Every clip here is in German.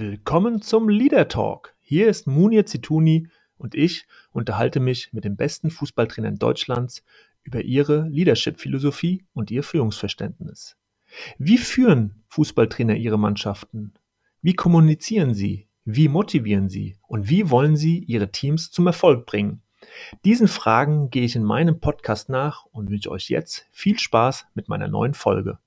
Willkommen zum Leader Talk. Hier ist Munir Zituni und ich unterhalte mich mit den besten Fußballtrainern Deutschlands über ihre Leadership-Philosophie und ihr Führungsverständnis. Wie führen Fußballtrainer ihre Mannschaften? Wie kommunizieren sie? Wie motivieren sie? Und wie wollen sie ihre Teams zum Erfolg bringen? Diesen Fragen gehe ich in meinem Podcast nach und wünsche euch jetzt viel Spaß mit meiner neuen Folge.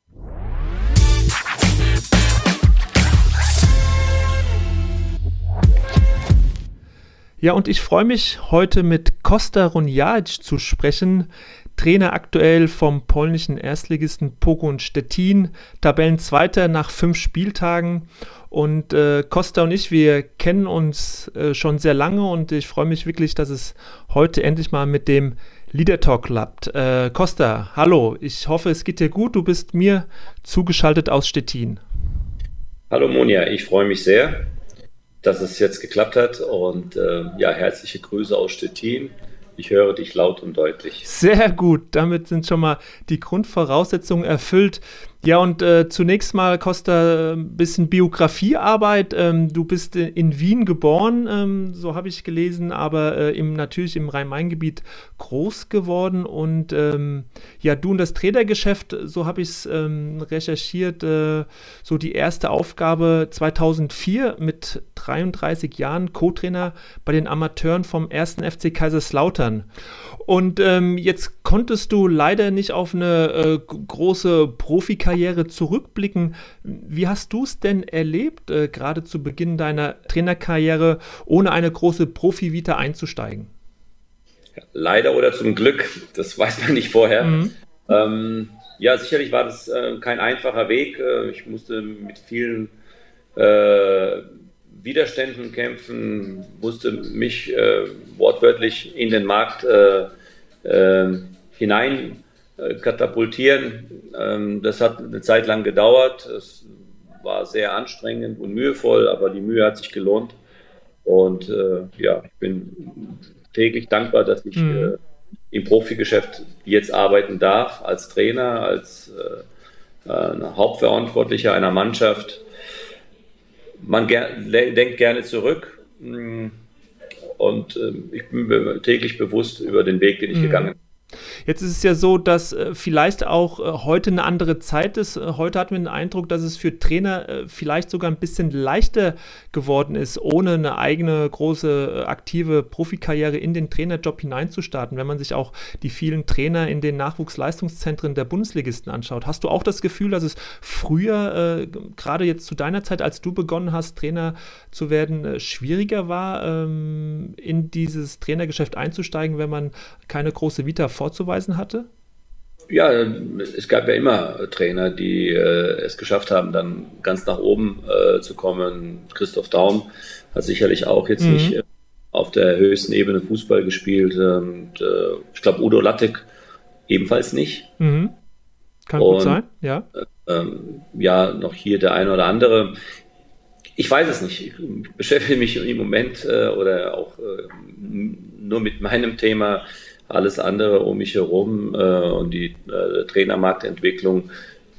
Ja, und ich freue mich heute mit Costa Runjac zu sprechen, Trainer aktuell vom polnischen Erstligisten Pogoń Stettin, Tabellenzweiter nach fünf Spieltagen. Und äh, Costa und ich, wir kennen uns äh, schon sehr lange und ich freue mich wirklich, dass es heute endlich mal mit dem Leader Talk klappt. Äh, Costa, hallo, ich hoffe, es geht dir gut. Du bist mir zugeschaltet aus Stettin. Hallo Monja, ich freue mich sehr dass es jetzt geklappt hat. Und äh, ja, herzliche Grüße aus Stettin. Ich höre dich laut und deutlich. Sehr gut, damit sind schon mal die Grundvoraussetzungen erfüllt. Ja, und äh, zunächst mal, Costa, ein bisschen Biografiearbeit. Ähm, du bist in Wien geboren, ähm, so habe ich gelesen, aber äh, im, natürlich im Rhein-Main-Gebiet groß geworden. Und ähm, ja, du und das Trainergeschäft, so habe ich es ähm, recherchiert, äh, so die erste Aufgabe 2004 mit 33 Jahren Co-Trainer bei den Amateuren vom 1. FC Kaiserslautern. Und ähm, jetzt konntest du leider nicht auf eine äh, große Profikarriere zurückblicken. Wie hast du es denn erlebt, äh, gerade zu Beginn deiner Trainerkarriere, ohne eine große Profi-Vita einzusteigen? Leider oder zum Glück, das weiß man nicht vorher. Mhm. Ähm, ja, sicherlich war das äh, kein einfacher Weg. Äh, ich musste mit vielen äh, Widerständen kämpfen, musste mich äh, wortwörtlich in den Markt äh, äh, hinein katapultieren. Ähm, das hat eine Zeit lang gedauert. Es war sehr anstrengend und mühevoll, aber die Mühe hat sich gelohnt. Und äh, ja, ich bin täglich dankbar, dass ich mhm. Äh, im Profigeschäft jetzt arbeiten darf, als Trainer, als Hauptverantwortlicher einer Mannschaft man ger denkt gerne zurück mm, und äh, ich bin täglich bewusst über den Weg, den ich mhm. gegangen bin. Jetzt ist es ja so, dass äh, vielleicht auch äh, heute eine andere Zeit ist. Äh, heute hat man den Eindruck, dass es für Trainer vielleicht sogar ein bisschen leichter geworden ist, ohne eine eigene große aktive Profikarriere in den Trainerjob hineinzustarten, wenn man sich auch die vielen Trainer in den Nachwuchsleistungszentren der Bundesligisten anschaut. Hast du auch das Gefühl, dass es früher, gerade jetzt zu deiner Zeit, als du begonnen hast, Trainer zu werden, schwieriger war, ähm, in dieses Trainergeschäft einzusteigen, wenn man keine große Vita vorzuweisen hatte? Ja, es gab ja immer Trainer, die äh, es geschafft haben, dann ganz nach oben äh, zu kommen. Christoph Daum hat sicherlich auch jetzt mhm. nicht äh, auf der höchsten Ebene Fußball gespielt. Und, äh, ich glaube, Udo Lattek ebenfalls nicht. Mhm. Kann Und, gut sein, ja. Ähm, ja, noch hier der eine oder andere. Ich weiß es nicht. Ich beschäftige mich im Moment äh, oder auch äh, nur mit meinem Thema alles andere um mich herum äh, und die äh, Trainermarktentwicklung,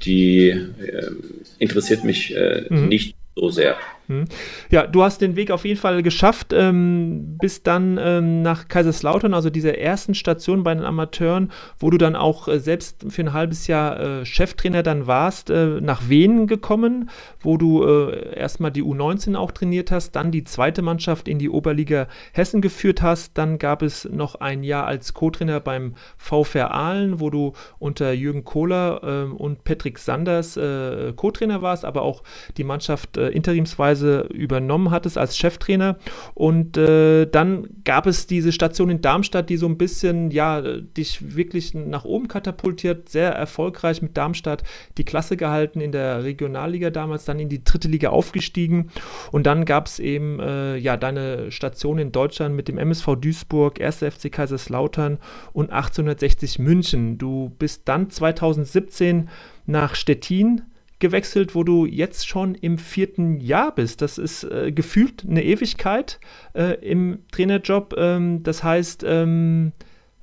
die äh, interessiert mich äh, mhm. nicht so sehr. Hm. Ja, du hast den Weg auf jeden Fall geschafft, ähm, bis dann ähm, nach Kaiserslautern, also dieser ersten Station bei den Amateuren, wo du dann auch äh, selbst für ein halbes Jahr äh, Cheftrainer dann warst, äh, nach Wien gekommen, wo du äh, erstmal die U19 auch trainiert hast, dann die zweite Mannschaft in die Oberliga Hessen geführt hast, dann gab es noch ein Jahr als Co-Trainer beim VfR Aalen, wo du unter Jürgen Kohler ähm, und Patrick Sanders äh, Co-Trainer warst, aber auch die Mannschaft äh, interimsweise Weise übernommen hattest als Cheftrainer. Und äh, dann gab es diese Station in Darmstadt, die so ein bisschen, ja, dich wirklich nach oben katapultiert, sehr erfolgreich mit Darmstadt die Klasse gehalten in der Regionalliga damals, dann in die dritte Liga aufgestiegen. Und dann gab es eben, äh, ja, deine Station in Deutschland mit dem MSV Duisburg, 1. FC Kaiserslautern und 1860 München. Du bist dann 2017 nach Stettin gewechselt, wo du jetzt schon im vierten Jahr bist. Das ist äh, gefühlt eine Ewigkeit äh, im Trainerjob. Ähm, das heißt, ähm,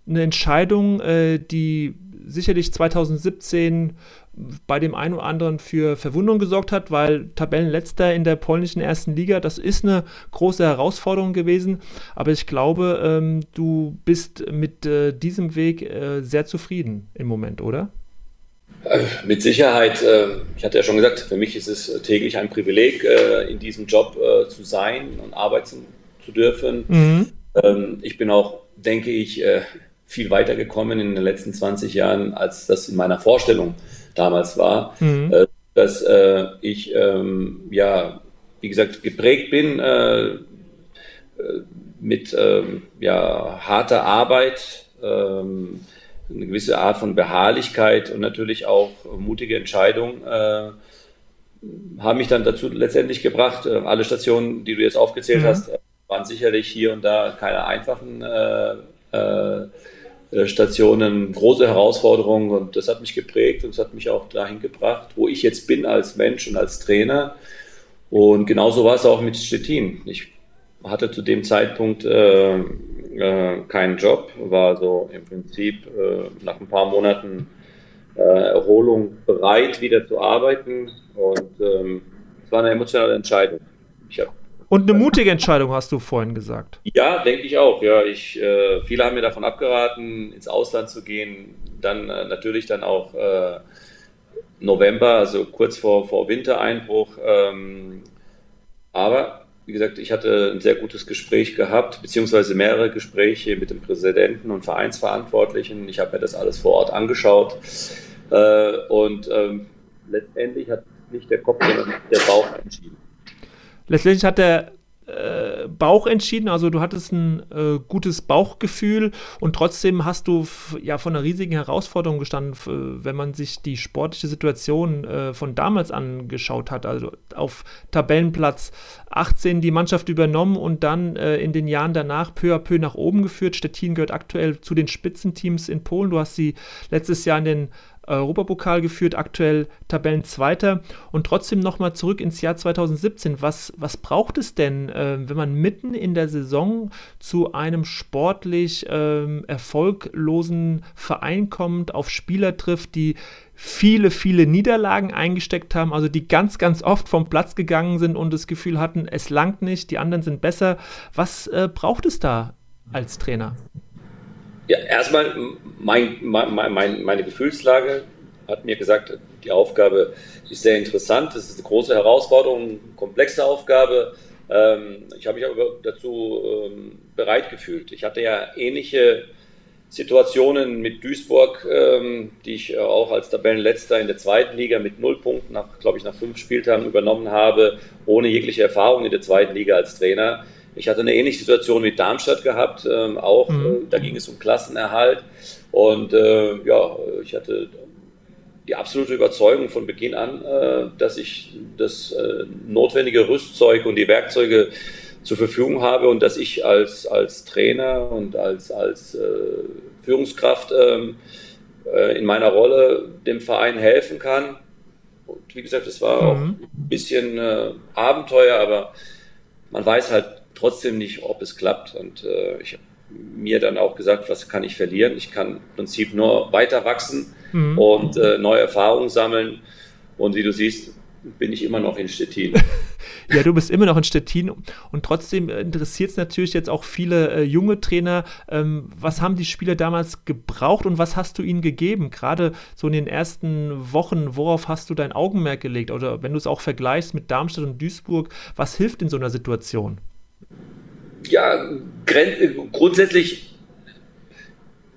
eine Entscheidung, äh, die sicherlich 2017 bei dem einen oder anderen für Verwunderung gesorgt hat, weil Tabellenletzter in der polnischen ersten Liga, das ist eine große Herausforderung gewesen. Aber ich glaube, ähm, du bist mit äh, diesem Weg äh, sehr zufrieden im Moment, oder? Äh, mit Sicherheit. Äh, ich hatte ja schon gesagt, für mich ist es täglich ein Privileg, äh, in diesem Job zu sein und arbeiten zu dürfen. Mhm. Ähm, ich bin auch, denke ich, viel weiter gekommen in den letzten 20 Jahren, als das in meiner Vorstellung damals war. Mhm. Dass ich, ähm, ja, wie gesagt, geprägt bin mit ähm, ja, harter Arbeit eine gewisse Art von Beharrlichkeit und natürlich auch mutige Entscheidungen äh, haben mich dann dazu letztendlich gebracht. Äh, alle Stationen, die du jetzt aufgezählt mhm. hast, äh, waren sicherlich hier und da keine einfachen äh, äh, Stationen, große Herausforderungen und das hat mich geprägt und es hat mich auch dahin gebracht, wo ich jetzt bin als Mensch und als Trainer. Und genauso war es auch mit Stettin. Ich hatte zu dem Zeitpunkt äh, äh, keinen Job, war so im Prinzip äh, nach ein paar Monaten äh, Erholung bereit, wieder zu arbeiten. Und ähm, es war eine emotionale Entscheidung. und eine mutige Entscheidung, hast du vorhin gesagt. Ja, denke ich auch. Ja, ich, äh, viele haben mir davon abgeraten, ins Ausland zu gehen. Dann äh, natürlich dann auch November, also kurz vor, vor Wintereinbruch. Ähm, aber wie gesagt, ich hatte ein sehr gutes Gespräch gehabt, beziehungsweise mehrere Gespräche mit dem Präsidenten und Vereinsverantwortlichen. Ich habe mir das alles vor Ort angeschaut. Äh, und ähm, letztendlich hat nicht der Kopf, sondern der Bauch entschieden. Letztendlich hat der äh, Bauch entschieden, also du hattest ein äh, gutes Bauchgefühl und trotzdem hast du ja von einer riesigen Herausforderung gestanden, wenn man sich die sportliche Situation äh, von damals angeschaut hat. Also auf Tabellenplatz 18 die Mannschaft übernommen und dann äh, in den Jahren danach peu à peu nach oben geführt. Stettin gehört aktuell zu den Spitzenteams in Polen. Du hast sie letztes Jahr in den Europapokal geführt, aktuell Tabellenzweiter. Und trotzdem nochmal zurück ins Jahr 2017. Was, was braucht es denn, äh, wenn man mitten in der Saison zu einem sportlich äh, erfolglosen Verein kommt, auf Spieler trifft, die viele, viele Niederlagen eingesteckt haben, also die ganz, ganz oft vom Platz gegangen sind und das Gefühl hatten, es langt nicht, die anderen sind besser. Was äh, braucht es da als Trainer? Ja, erstmal mein, mein, mein, meine Gefühlslage hat mir gesagt, die Aufgabe ist sehr interessant. Es ist eine große Herausforderung, eine komplexe Aufgabe. Ähm, ich habe mich aber dazu ähm, bereit gefühlt. Ich hatte ja ähnliche Situationen mit Duisburg, ähm, die ich auch als Tabellenletzter in der zweiten Liga mit null Punkten, nach, glaube ich, nach fünf Spieltagen übernommen habe, ohne jegliche Erfahrung in der zweiten Liga als Trainer. Ich hatte eine ähnliche Situation mit Darmstadt gehabt, ähm, auch mhm. äh, da ging es um Klassenerhalt und äh, ja, ich hatte die absolute Überzeugung von Beginn an, äh, dass ich das äh, notwendige Rüstzeug und die Werkzeuge zur Verfügung habe und dass ich als, als Trainer und als, als äh, Führungskraft ähm, äh, in meiner Rolle dem Verein helfen kann. Und wie gesagt, es war mhm. auch ein bisschen Abenteuer, aber man weiß halt trotzdem nicht, ob es klappt. Und äh, ich habe mir dann auch gesagt, was kann ich verlieren? Ich kann im Prinzip nur weiter wachsen mhm. und äh, neue Erfahrungen sammeln. Und wie du siehst, bin ich immer noch in Stettin. ja, du bist immer noch in Stettin und trotzdem interessiert es natürlich jetzt auch viele äh, junge Trainer. Ähm, was haben die Spieler damals gebraucht und was hast du ihnen gegeben? Gerade so in den ersten Wochen, worauf hast du dein Augenmerk gelegt? Oder wenn du es auch vergleichst mit Darmstadt und Duisburg, was hilft in so einer Situation? Ja, grundsätzlich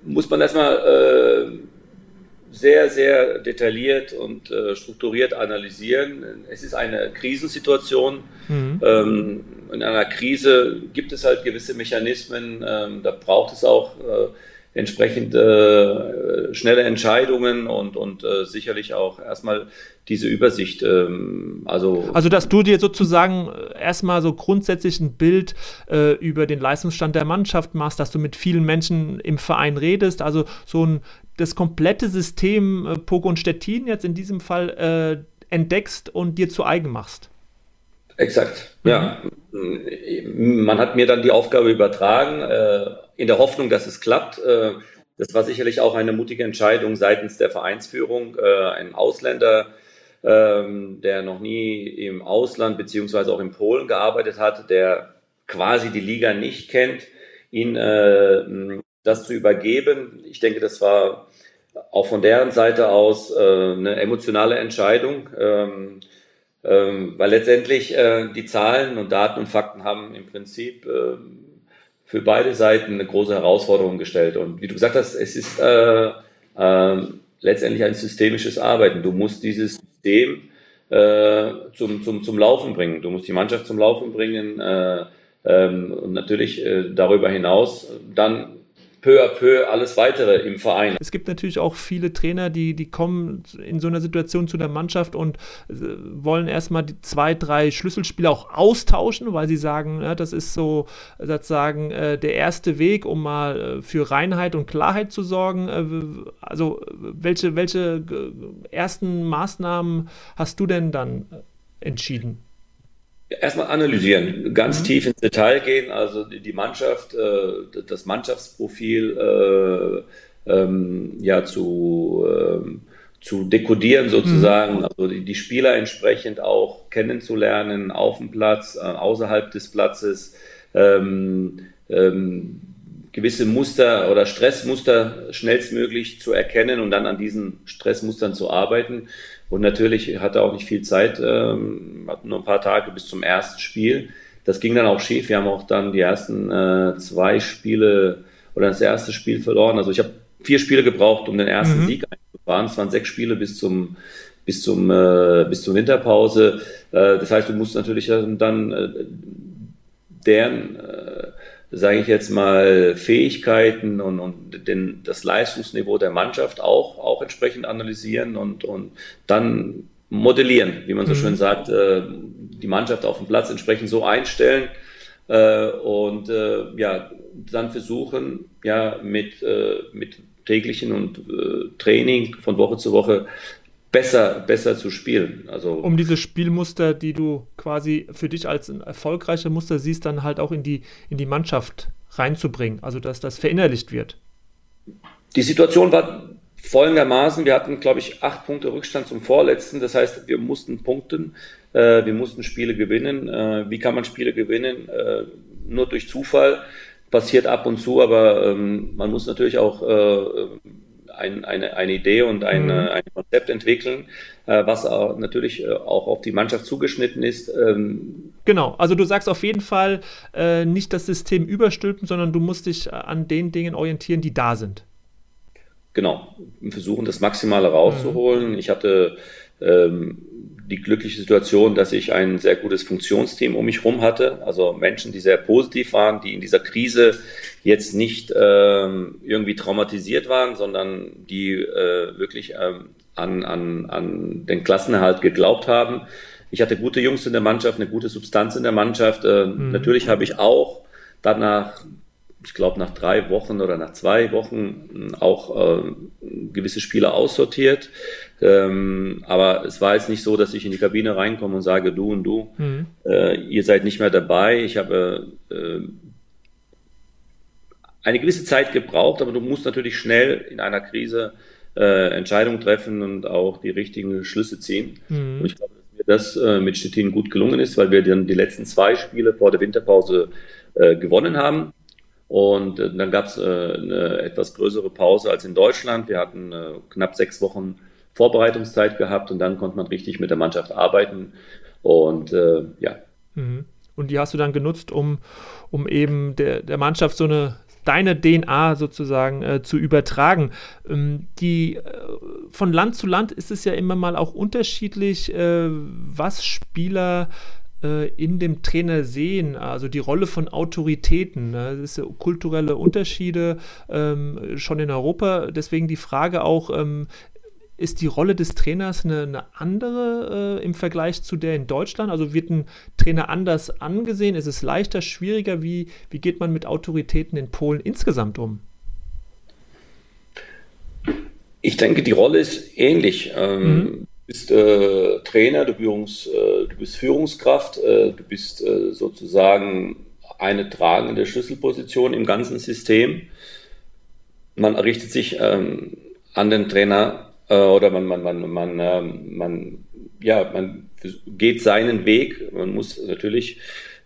muss man erstmal äh, sehr, sehr detailliert und äh, strukturiert analysieren. Es ist eine Krisensituation. Mhm. Ähm, in einer Krise gibt es halt gewisse Mechanismen. Ähm, da braucht es auch äh, entsprechend äh, schnelle Entscheidungen und, und äh, sicherlich auch erstmal diese Übersicht. Ähm, also, also, dass du dir sozusagen äh, erstmal so grundsätzlich ein Bild äh, über den Leistungsstand der Mannschaft machst, dass du mit vielen Menschen im Verein redest, also so ein das komplette System äh, Pogo und Stettin jetzt in diesem Fall äh, entdeckst und dir zu eigen machst. Exakt, mhm. ja. Man hat mir dann die Aufgabe übertragen, äh, in der Hoffnung, dass es klappt. Äh, das war sicherlich auch eine mutige Entscheidung seitens der Vereinsführung, äh, ein Ausländer, ähm, der noch nie im Ausland beziehungsweise auch in Polen gearbeitet hat, der quasi die Liga nicht kennt, ihn äh, das zu übergeben. Ich denke, das war auch von deren Seite aus äh, eine emotionale Entscheidung, ähm, ähm, weil letztendlich äh, die Zahlen und Daten und Fakten haben im Prinzip äh, für beide Seiten eine große Herausforderung gestellt. Und wie du gesagt hast, es ist äh, äh, letztendlich ein systemisches Arbeiten. Du musst dieses System äh, zum, zum, zum Laufen bringen. Du musst die Mannschaft zum Laufen bringen äh, ähm, und natürlich äh, darüber hinaus dann peu à peu alles weitere im Verein. Es gibt natürlich auch viele Trainer, die, die kommen in so einer Situation zu der Mannschaft und äh, wollen erstmal die zwei, drei Schlüsselspieler auch austauschen, weil sie sagen, ja, das ist so sozusagen äh, der erste Weg, um mal äh, für Reinheit und Klarheit zu sorgen. Äh, also welche, welche äh, ersten Maßnahmen hast du denn dann äh, entschieden? Erstmal analysieren, ganz mhm. tief ins Detail gehen, also die, Mannschaft, äh, das Mannschaftsprofil äh, ähm, ja zu, ähm, zu dekodieren sozusagen, mhm. also die, Spieler entsprechend auch kennenzulernen auf dem Platz, äh, außerhalb des Platzes, ähm, gewisse Muster oder Stressmuster schnellstmöglich zu erkennen und dann an diesen Stressmustern zu arbeiten. Und natürlich hatte auch nicht viel Zeit, ähm, hatten nur ein paar Tage bis zum ersten Spiel. Das ging dann auch schief. Wir haben auch dann die ersten äh, zwei Spiele oder das erste Spiel verloren. Also ich habe vier Spiele gebraucht, um den ersten mhm. Sieg einzufahren. Es waren sechs Spiele bis zum bis zum äh, bis zur Winterpause. Äh, das heißt, du musst natürlich dann äh, deren äh, sage ich jetzt mal, Fähigkeiten und, und den, das Leistungsniveau der Mannschaft auch, auch entsprechend analysieren und, und dann modellieren, wie man so mhm. schön sagt, äh, die Mannschaft auf dem Platz entsprechend so einstellen äh, und äh, ja, dann versuchen, ja, mit, äh, mit täglichen und äh, Training von Woche zu Woche besser, besser zu spielen. Also um diese Spielmuster, die du quasi für dich als ein erfolgreiche Muster siehst, dann halt auch in die, in die Mannschaft reinzubringen, also dass das verinnerlicht wird. Die Situation war folgendermaßen, wir hatten, glaube ich, acht Punkte Rückstand zum Vorletzten, das heißt, wir mussten punkten, äh, wir mussten Spiele gewinnen. Äh, wie kann man Spiele gewinnen? Äh, nur durch Zufall passiert ab und zu, aber ähm, man muss natürlich auch äh, ein, eine, eine Idee und ein, mhm. ein Konzept entwickeln, äh, was auch natürlich äh, auch auf die Mannschaft zugeschnitten ist. Ähm genau, also du sagst auf jeden Fall äh, nicht das System überstülpen, sondern du musst dich an den Dingen orientieren, die da sind. Genau, versuchen das Maximale rauszuholen. Mhm. Ich hatte ähm, die glückliche Situation, dass ich ein sehr gutes Funktionsteam um mich herum hatte, also Menschen, die sehr positiv waren, die in dieser Krise jetzt nicht ähm, irgendwie traumatisiert waren, sondern die äh, wirklich ähm, an, an, an den Klassenerhalt geglaubt haben. Ich hatte gute Jungs in der Mannschaft, eine gute Substanz in der Mannschaft. Äh, mhm. Natürlich habe ich auch danach ich glaube, nach drei Wochen oder nach zwei Wochen hm, auch äh, gewisse Spieler aussortiert. Ähm, aber es war jetzt nicht so, dass ich in die Kabine reinkomme und sage, du und du, mhm. äh, ihr seid nicht mehr dabei. Ich habe äh, eine gewisse Zeit gebraucht, aber du musst natürlich schnell in einer Krise äh, Entscheidungen treffen und auch die richtigen Schlüsse ziehen. Mhm. Und ich glaube, dass mir das äh, mit Stettin gut gelungen ist, weil wir dann die letzten zwei Spiele vor der Winterpause äh, gewonnen haben. Und äh, dann gab es eine etwas größere Pause als in Deutschland. Wir hatten knapp sechs Wochen Vorbereitungszeit gehabt und dann konnte man richtig mit der Mannschaft arbeiten. Und äh, ja. Mhm. Und die hast du dann genutzt, um, um eben der, der Mannschaft so eine deine DNA sozusagen äh, zu übertragen. Ähm, die, äh, von Land zu Land ist es ja immer mal auch unterschiedlich, äh, was Spieler äh, in dem Trainer sehen, also die Rolle von Autoritäten. Ne? Das sind kulturelle Unterschiede ähm, schon in Europa. Deswegen die Frage auch, ähm, ist die Rolle des Trainers eine, eine andere äh, im Vergleich zu der in Deutschland? Also wird ein Trainer anders angesehen? Ist es leichter, schwieriger? Wie, wie geht man mit Autoritäten in Polen insgesamt um? Ich denke, die Rolle ist ähnlich. Ähm, mhm bist äh, Trainer, du, Führungs, äh, du, bist Führungskraft, äh, du bist äh, sozusagen eine tragende Schlüsselposition im ganzen System. man richtet sich ähm, an den Trainer äh, oder man, man, man, man, äh, man, ja, man geht seinen Weg. Man muss natürlich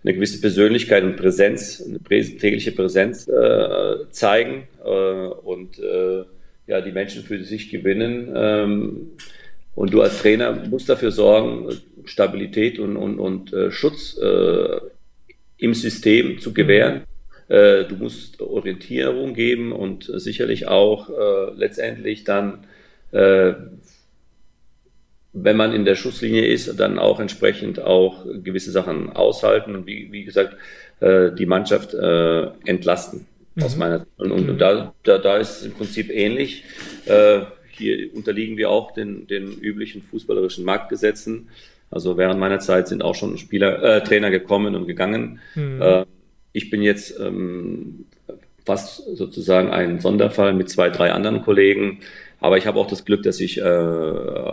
eine gewisse Persönlichkeit und Präsenz, eine tägliche Präsenz äh, zeigen äh, und äh, ja, die Menschen für sich gewinnen. Ähm, und du als Trainer musst dafür sorgen, Stabilität und, und, und äh, Schutz äh, im System zu gewähren. Mhm. Äh, du musst Orientierung geben und sicherlich auch letztendlich dann, äh, wenn man in der Schusslinie ist, dann auch entsprechend auch gewisse Sachen aushalten und wie, wie gesagt, äh, die Mannschaft entlasten. Mhm. Aus meiner und, und mhm. da, da, da ist es im Prinzip ähnlich. hier unterliegen wir auch den, den üblichen fußballerischen Marktgesetzen. Also während meiner Zeit sind auch schon Spieler, äh, Trainer gekommen und gegangen. Mhm. Äh, ich bin jetzt ähm, fast sozusagen ein Sonderfall mit zwei, drei anderen Kollegen. Aber ich habe auch das Glück, dass ich äh,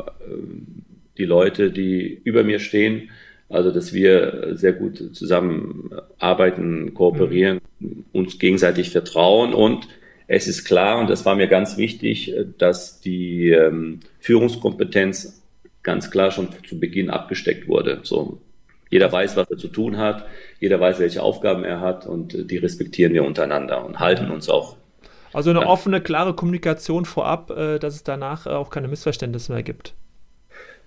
die Leute, die über mir stehen, also dass wir sehr gut zusammenarbeiten, kooperieren, mhm. uns gegenseitig vertrauen und es ist klar, und das war mir ganz wichtig, dass die ähm, Führungskompetenz ganz klar schon zu Beginn abgesteckt wurde. So, jeder weiß, was er zu tun hat, jeder weiß, welche Aufgaben er hat und die respektieren wir untereinander und halten uns auch. Also eine offene, klare Kommunikation vorab, äh, dass es danach auch keine Missverständnisse mehr gibt.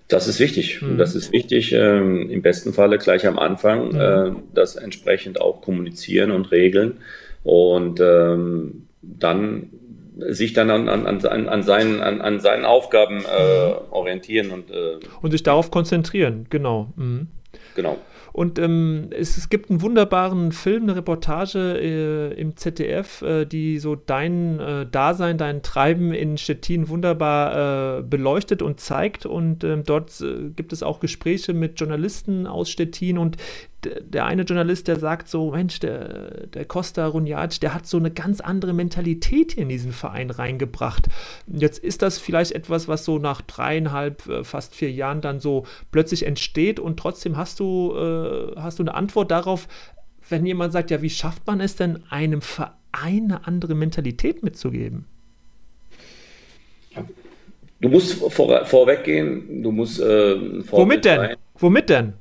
Das ist wichtig. Mhm. Das ist wichtig, ähm, im besten Falle gleich am Anfang, mhm. äh, das entsprechend auch kommunizieren und regeln. Und ähm, dann sich dann an, an, an, an, seinen, an, an seinen Aufgaben äh, orientieren und, äh, und sich darauf konzentrieren, genau. Mhm. Genau. Und ähm, es, es, gibt einen wunderbaren Film, eine Reportage äh, im ZDF, äh, die so dein äh, Dasein, dein Treiben in Stettin wunderbar äh, beleuchtet und zeigt. Und ähm, dort äh, gibt es auch Gespräche mit Journalisten aus Stettin. Und der eine Journalist, der sagt so, Mensch, der, der Costa Runjac, der hat so eine ganz andere Mentalität in diesen Verein reingebracht. Jetzt ist das vielleicht etwas, was so nach dreieinhalb, äh, fast vier Jahren dann so plötzlich entsteht und trotzdem hast du, äh, hast du eine Antwort darauf, wenn jemand sagt, ja, wie schafft man es denn, einem Verein eine andere Mentalität mitzugeben? Du musst vor, vorweggehen, du musst. Äh, Womit denn? Womit denn?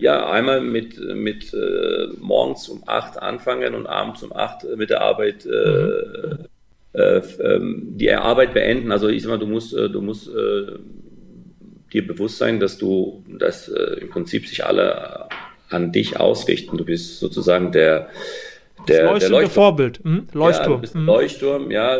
Ja, einmal mit, mit äh, morgens um acht anfangen und abends um acht mit der Arbeit äh, mhm. äh, ähm, die Arbeit beenden. Also ich sag mal, du musst, äh, du musst äh, dir bewusst sein, dass du, dass äh, im Prinzip sich alle an dich ausrichten. Du bist sozusagen der der, das der Leuchtturm. Vorbild. Mhm. Leuchtturm. Ja, du bist mhm. Leuchtturm, ja,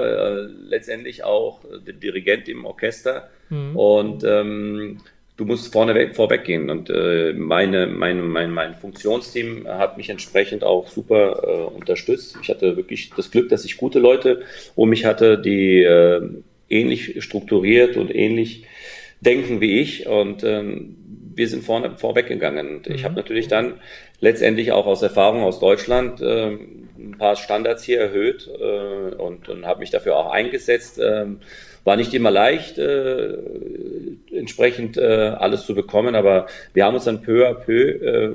letztendlich auch der Dirigent im Orchester. Mhm. Und ähm, du musst vorne vorweggehen. Und äh, meine, meine, mein, mein Funktionsteam hat mich entsprechend auch super äh, unterstützt. Ich hatte wirklich das Glück, dass ich gute Leute um mich hatte, die äh, ähnlich strukturiert und ähnlich denken wie ich. Und ähm, wir sind vorne vorweggegangen. Und ich mhm. habe natürlich dann letztendlich auch aus Erfahrung aus Deutschland äh, ein paar Standards hier erhöht äh, und, und habe mich dafür auch eingesetzt. Äh, war nicht immer leicht, äh, entsprechend äh, alles zu bekommen, aber wir haben uns dann peu à peu äh,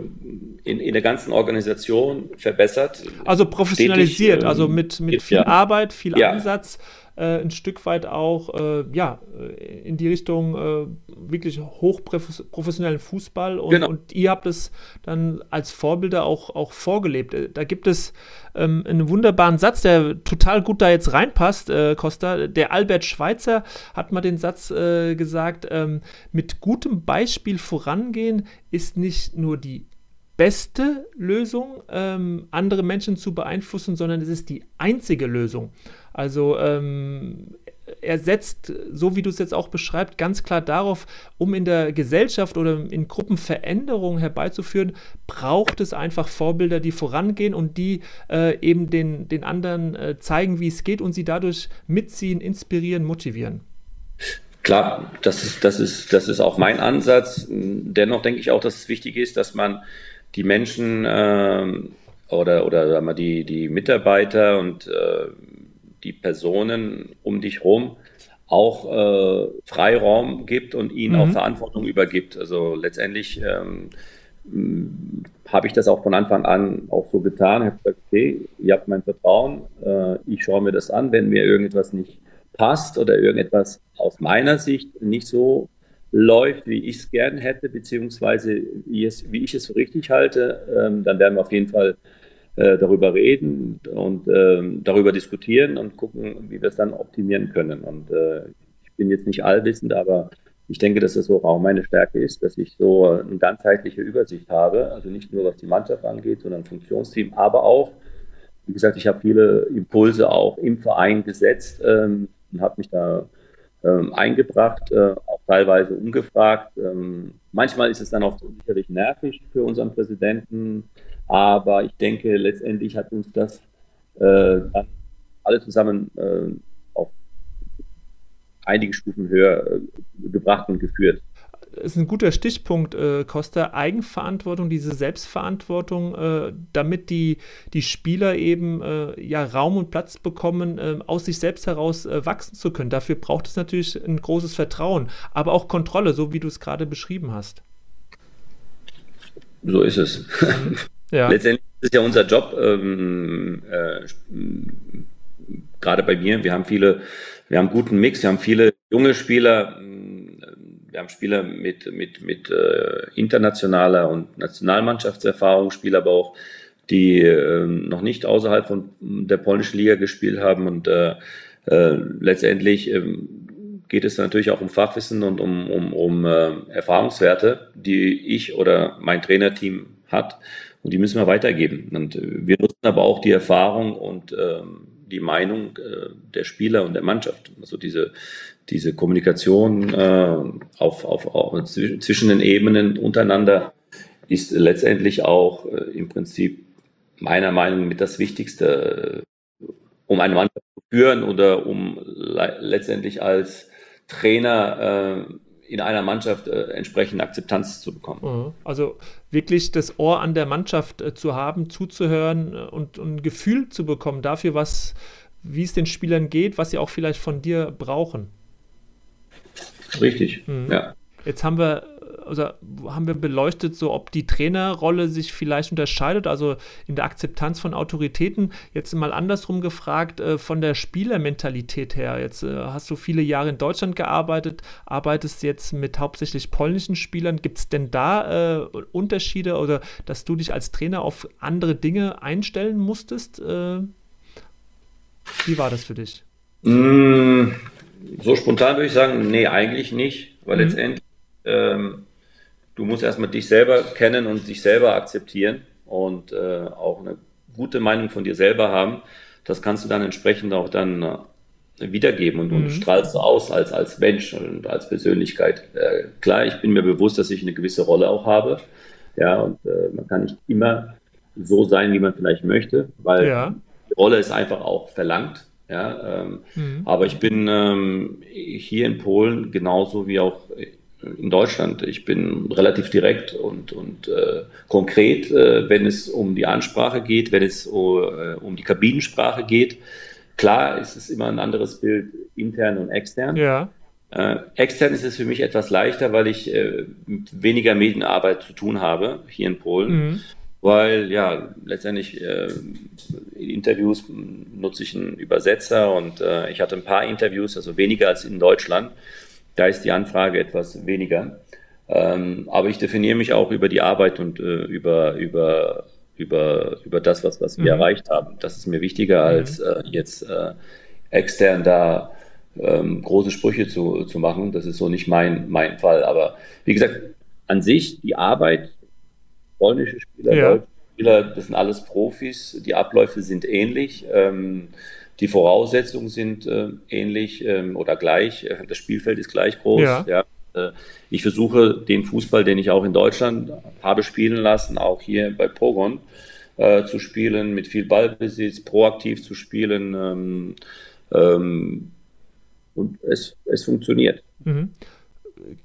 in, in der ganzen Organisation verbessert. Also professionalisiert, Stetig, also mit, mit viel ja. Arbeit, viel ja. Einsatz äh, ein Stück weit auch äh, ja, äh, in die Richtung äh, wirklich hochprofessionellen Fußball und, genau. und, ihr habt es dann als Vorbilder auch, auch vorgelebt. Äh, da gibt es ähm, einen wunderbaren Satz, der total gut da jetzt reinpasst, äh, Costa. Der Albert Schweitzer hat mal den Satz gesagt, ähm, mit gutem Beispiel vorangehen ist nicht nur die beste Lösung, ähm, andere Menschen zu beeinflussen, sondern es ist die einzige Lösung. Also ähm, er setzt, so wie du es jetzt auch beschreibst, ganz klar darauf, um in der Gesellschaft oder in Gruppen Veränderungen herbeizuführen, braucht es einfach Vorbilder, die vorangehen und die äh, eben den, den anderen äh, zeigen, wie es geht und sie dadurch mitziehen, inspirieren, motivieren. Klar, das ist, das ist, das ist auch mein Ansatz. Dennoch denke ich auch, dass es wichtig ist, dass man die Menschen äh, oder, oder sagen wir, die, die Mitarbeiter und äh, die Personen um dich herum auch äh, Freiraum gibt und ihnen mhm. auch Verantwortung übergibt. Also letztendlich ähm, habe ich das auch von Anfang an auch so getan. Ich habe gesagt, okay, ihr habt mein Vertrauen, äh, ich schaue mir das an, wenn mir irgendetwas nicht passt oder irgendetwas aus meiner Sicht nicht so läuft, wie ich es gern hätte, beziehungsweise wie, es, wie ich es für richtig halte, ähm, dann werden wir auf jeden Fall äh, darüber reden und ähm, darüber diskutieren und gucken, wie wir es dann optimieren können. Und äh, ich bin jetzt nicht allwissend, aber ich denke, dass das auch meine Stärke ist, dass ich so eine ganzheitliche Übersicht habe, also nicht nur was die Mannschaft angeht, sondern Funktionsteam, aber auch, wie gesagt, ich habe viele Impulse auch im Verein gesetzt ähm, und habe mich da ähm, eingebracht, äh, auch teilweise ungefragt. Ähm, manchmal ist es dann auch sicherlich nervig für unseren Präsidenten, aber ich denke, letztendlich hat uns das äh, alle zusammen äh, einige Stufen höher äh, gebracht und geführt. Das ist ein guter Stichpunkt, äh, Costa. Eigenverantwortung, diese Selbstverantwortung, äh, damit die, die Spieler eben äh, ja, Raum und Platz bekommen, aus sich selbst heraus wachsen zu können. Dafür braucht es natürlich ein großes Vertrauen, aber auch Kontrolle, so wie du es gerade beschrieben hast. So ist es. Ja. Letztendlich ist ja unser Job, ähm, äh, gerade bei mir. Wir haben viele wir haben guten Mix, wir haben viele junge Spieler, mm, wir haben Spieler mit, mit, mit äh, internationaler und Nationalmannschaftserfahrung, Spieler aber auch, die äh, noch nicht außerhalb von der polnischen Liga gespielt haben und äh, äh, letztendlich ähm, geht es natürlich auch um Fachwissen und um, um, um äh, Erfahrungswerte, die ich oder mein Trainerteam hat und die müssen wir weitergeben. Und wir nutzen aber auch die Erfahrung und ähm, die Meinung äh, der Spieler und der Mannschaft. Also diese, diese Kommunikation äh, auf, auf, auf, zwischen den Ebenen untereinander ist letztendlich auch äh, im Prinzip meiner Meinung nach mit das Wichtigste, äh, um eine Mannschaft zu führen oder um letztendlich als Trainer äh, in einer Mannschaft äh, entsprechende Akzeptanz zu bekommen. Mhm. Also wirklich das Ohr an der Mannschaft äh, zu haben, zuzuhören äh, und, und, ein Gefühl zu bekommen dafür, was, wie es den Spielern geht, was sie auch vielleicht von dir brauchen. Richtig, mhm. ja. Jetzt haben wir also haben wir beleuchtet, so ob die Trainerrolle sich vielleicht unterscheidet, also in der Akzeptanz von Autoritäten. Jetzt mal andersrum gefragt, äh, von der Spielermentalität her. Jetzt äh, hast du viele Jahre in Deutschland gearbeitet, arbeitest jetzt mit hauptsächlich polnischen Spielern. Gibt es denn da äh, Unterschiede oder dass du dich als Trainer auf andere Dinge einstellen musstest? Äh, wie war das für dich? Mm, so spontan würde ich sagen, nee, eigentlich nicht, weil mhm. letztendlich ähm, du musst erstmal dich selber kennen und dich selber akzeptieren und äh, auch eine gute Meinung von dir selber haben. Das kannst du dann entsprechend auch dann äh, wiedergeben und, mhm. und strahlst du aus als, als Mensch und als Persönlichkeit. Äh, klar, ich bin mir bewusst, dass ich eine gewisse Rolle auch habe. Ja, und äh, man kann nicht immer so sein, wie man vielleicht möchte, weil ja. die Rolle ist einfach auch verlangt. Ja, ähm, mhm. aber ich bin ähm, hier in Polen genauso wie auch in Deutschland. Ich bin relativ direkt und, und äh, konkret, äh, wenn es um die Ansprache geht, wenn es uh, um die Kabinensprache geht. Klar ist es immer ein anderes Bild intern und extern. Ja. Äh, extern ist es für mich etwas leichter, weil ich äh, mit weniger Medienarbeit zu tun habe hier in Polen. Mhm. Weil ja, letztendlich äh, in Interviews nutze ich einen Übersetzer und ich hatte ein paar Interviews, also weniger als in Deutschland. Da ist die Anfrage etwas weniger. Ähm, aber ich definiere mich auch über die Arbeit und äh, über, über, über, über das, was, was wir mhm. erreicht haben. Das ist mir wichtiger, mhm. als äh, jetzt äh, extern da ähm, große Sprüche zu, zu machen. Das ist so nicht mein, mein Fall. Aber wie gesagt, an sich die Arbeit, polnische Spieler, ja. deutsche Spieler, das sind alles Profis. Die Abläufe sind ähnlich. Ähm, die Voraussetzungen sind äh, ähnlich ähm, oder gleich. Äh, das Spielfeld ist gleich groß. Ja. ja. Äh, ich versuche den Fußball, den ich auch in Deutschland habe spielen lassen, auch hier bei Pogon äh, zu spielen, mit viel Ballbesitz, proaktiv zu spielen. Ähm, ähm, und es, es funktioniert. Mhm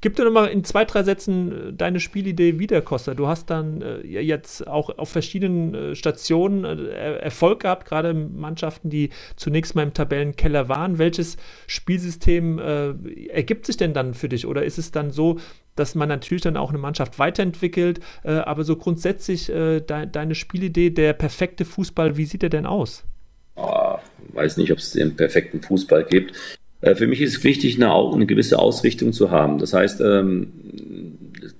gib dir nochmal in zwei, drei Sätzen äh, deine Spielidee wieder, Costa. Du hast dann äh, jetzt auch auf verschiedenen äh, Stationen äh, Erfolg gehabt, gerade Mannschaften, die zunächst mal im Tabellenkeller waren. Welches Spielsystem äh, ergibt sich denn dann für dich? Oder ist es dann so, dass man natürlich dann auch eine Mannschaft weiterentwickelt, äh, aber so grundsätzlich de deine Spielidee, der perfekte Fußball, wie sieht der denn aus? Oh, weiß nicht, ob es den perfekten Fußball gibt. Äh, für mich ist es wichtig, eine, eine gewisse Ausrichtung zu haben. Das heißt, ähm,